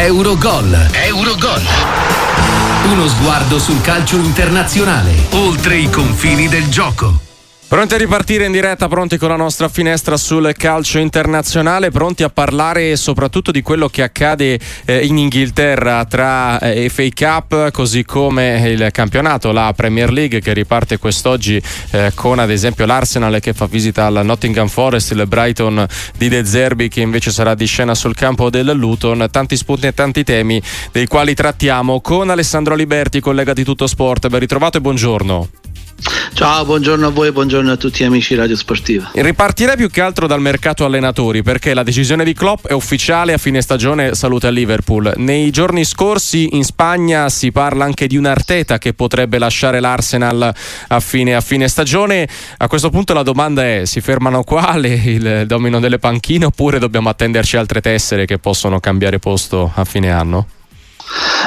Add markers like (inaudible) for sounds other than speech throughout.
Eurogol. Eurogol. Uno sguardo sul calcio internazionale, oltre i confini del gioco. Pronti a ripartire in diretta, pronti con la nostra finestra sul calcio internazionale, pronti a parlare soprattutto di quello che accade eh, in Inghilterra tra eh, FA Cup così come il campionato, la Premier League che riparte quest'oggi eh, con ad esempio l'Arsenal che fa visita al Nottingham Forest, il Brighton di De Zerbi che invece sarà di scena sul campo del Luton, tanti spunti e tanti temi dei quali trattiamo con Alessandro Liberti, collega di Tutto Sport. Ben ritrovato e buongiorno. Ciao, buongiorno a voi buongiorno a tutti gli amici Radio Sportiva. Ripartirei più che altro dal mercato allenatori perché la decisione di Klopp è ufficiale a fine stagione saluta il Liverpool. Nei giorni scorsi in Spagna si parla anche di un Arteta che potrebbe lasciare l'Arsenal a fine, a fine stagione. A questo punto la domanda è si fermano qua (laughs) le, il domino delle panchine oppure dobbiamo attenderci altre tessere che possono cambiare posto a fine anno?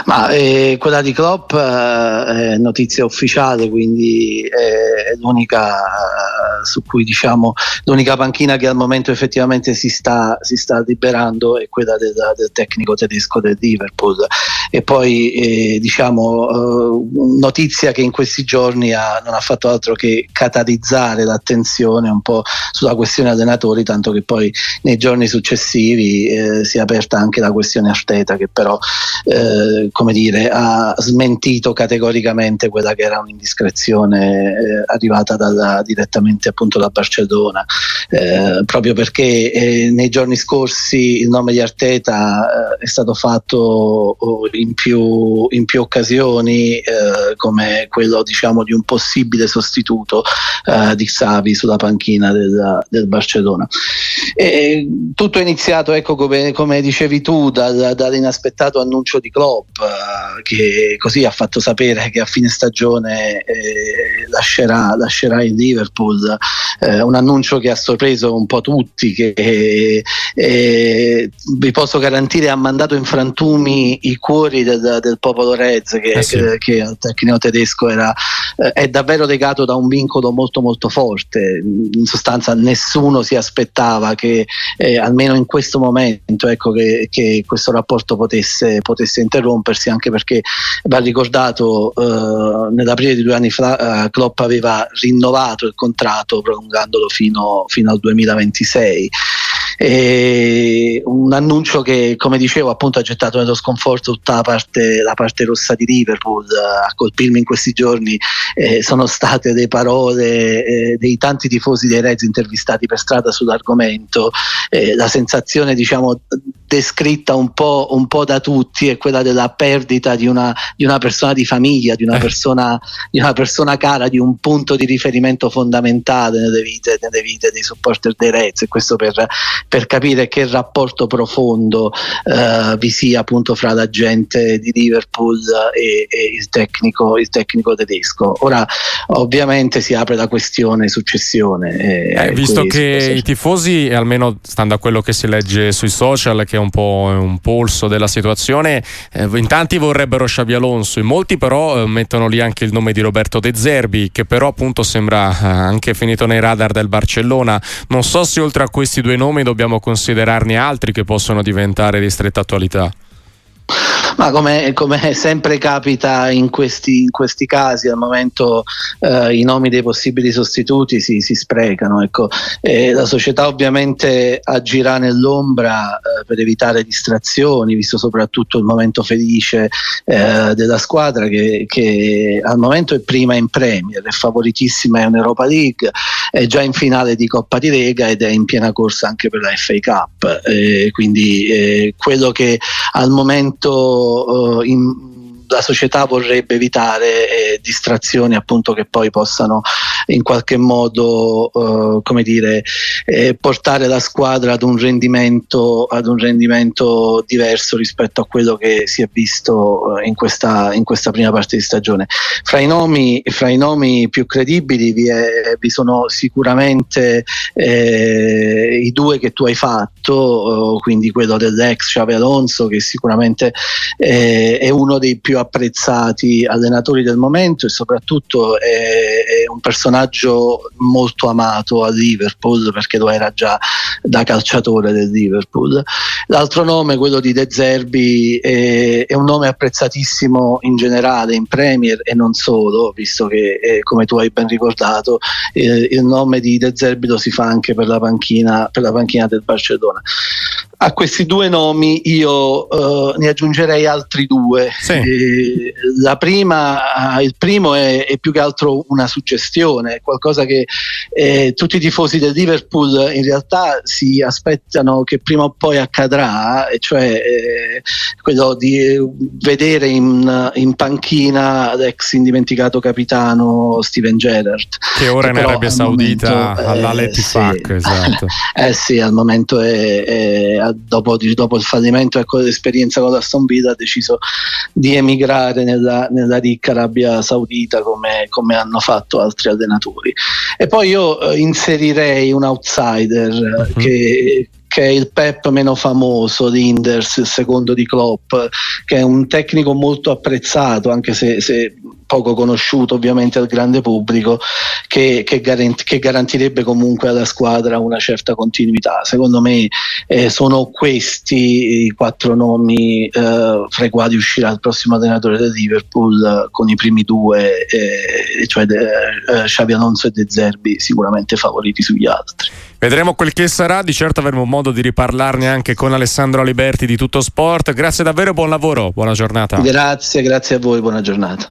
Ma eh, quella di Klopp eh, è notizia ufficiale, quindi è l'unica eh, su cui diciamo l'unica panchina che al momento effettivamente si sta, si sta liberando è quella del, del, tecnico tedesco del Liverpool. E poi eh, diciamo eh, notizia che in questi giorni ha, non ha fatto altro che catalizzare l'attenzione un po' sulla questione allenatori, tanto che poi nei giorni successivi eh, si è aperta anche la questione Arteta che però eh, come dire, ha smentito categoricamente quella che era un'indiscrezione eh, arrivata dalla, direttamente appunto da Barcellona, eh, proprio perché nei giorni scorsi il nome di Arteta è stato fatto oh, in più, in più occasioni eh, come quello diciamo di un possibile sostituto di Xavi sulla panchina del, del Barcellona. E tutto è iniziato, ecco, come, come dicevi tu, dal, dall'inaspettato annuncio di Klopp eh, che così ha fatto sapere che a fine stagione eh, lascerà, lascerà, il Liverpool, eh, un annuncio che ha sorpreso un po' tutti, che eh, vi posso garantire ha mandato in frantumi i cuori del, del popolo Reds che, eh sì. che, che, al tecnico tedesco era, eh, è davvero legato da un vincolo molto molto forte, in sostanza nessuno si aspettava che almeno in questo momento ecco, che, che questo rapporto potesse, potesse interrompersi anche perché va ricordato eh, nell'aprile di due anni fa eh, Klopp aveva rinnovato il contratto prolungandolo fino, fino al 2026 e un annuncio che come dicevo appunto ha gettato nello sconforto tutta la parte, la parte rossa di Liverpool a colpirmi in questi giorni eh, sono state le parole eh, dei tanti tifosi dei Reds intervistati per strada sull'argomento eh, la sensazione diciamo descritta un po', un po', da tutti è quella della perdita di una, di una persona di famiglia, di una, eh. persona, di una, persona, cara, di un punto di riferimento fondamentale nelle vite, nelle vite dei supporter dei Reds e questo per, per capire che rapporto profondo eh, vi sia appunto fra la gente di Liverpool e, e il, tecnico, il, tecnico, tedesco. Ora ovviamente si apre la questione successione. Eh, eh visto che i tifosi, almeno stando a quello che si legge sui social, che un po' un polso della situazione. Eh, in tanti vorrebbero Xavi Alonso, in molti però eh, mettono lì anche il nome di Roberto De Zerbi, che però appunto sembra eh, anche finito nei radar del Barcellona. Non so se oltre a questi due nomi dobbiamo considerarne altri che possono diventare di stretta attualità. Ma come, come sempre capita in questi, in questi, casi, al momento eh, i nomi dei possibili sostituti si, si sprecano. Ecco. la società ovviamente agirà nell'ombra eh, per evitare distrazioni, visto soprattutto il momento felice eh, della squadra che, che, al momento è prima in Premier, è favoritissima in Europa League, è già in finale di Coppa di Lega ed è in piena corsa anche per la FA Cup. quindi eh, quello che al momento in, la società vorrebbe evitare eh, distrazioni appunto che poi possano in qualche modo eh, come dire, eh, portare la squadra ad un, rendimento, ad un rendimento diverso rispetto a quello che si è visto eh, in questa, in questa prima parte di stagione. Fra i nomi, fra i nomi più credibili vi, è, vi sono sicuramente eh, i due che tu hai fatto, quindi quello dell'ex Xavi Alonso che sicuramente eh, è uno dei più apprezzati allenatori del momento e soprattutto è, è un personaggio molto amato a Liverpool perché lo era già da calciatore del Liverpool. L'altro nome, quello di De Zerbi, è, è un nome apprezzatissimo in generale in Premier e non solo, visto che eh, come tu hai ben ricordato eh, il nome di De Zerbi lo si fa anche per la panchina, per la panchina del Barcellona. A questi due nomi io uh, ne aggiungerei altri due. Sì. Eh, la prima, il primo è, è, più che altro una suggestione, qualcosa che eh, tutti i tifosi del Liverpool in realtà si aspettano che prima o poi accadrà, e cioè eh, quello di vedere in, in, panchina l'ex indimenticato capitano Steven Gerrard. Che ora in Arabia Saudita all'Aletifak, sì. esatto. (laughs) eh sì, al momento è, è dopo, dopo, il fallimento e con l'esperienza con la Villa ha deciso di emigrare nella, nella ricca Arabia Saudita come, come, hanno fatto altri allenatori. E poi io eh, inserirei un outsider uh-huh. che che è il Pep meno famoso, l'Inders, il secondo di Klopp, che è un tecnico molto apprezzato, anche se, se poco conosciuto ovviamente al grande pubblico, che, che, garant- che, garantirebbe comunque alla squadra una certa continuità. Secondo me eh, sono questi i quattro nomi eh, fra i quali uscirà il prossimo allenatore del Liverpool eh, con i primi due, eh, cioè de- eh, Xavi Alonso e De Zerbi sicuramente favoriti sugli altri. Vedremo quel che sarà, di certo avremo modo di riparlarne anche con Alessandro Aliberti di Tutto Sport. Grazie davvero, buon lavoro, buona giornata. Grazie, grazie a voi, buona giornata.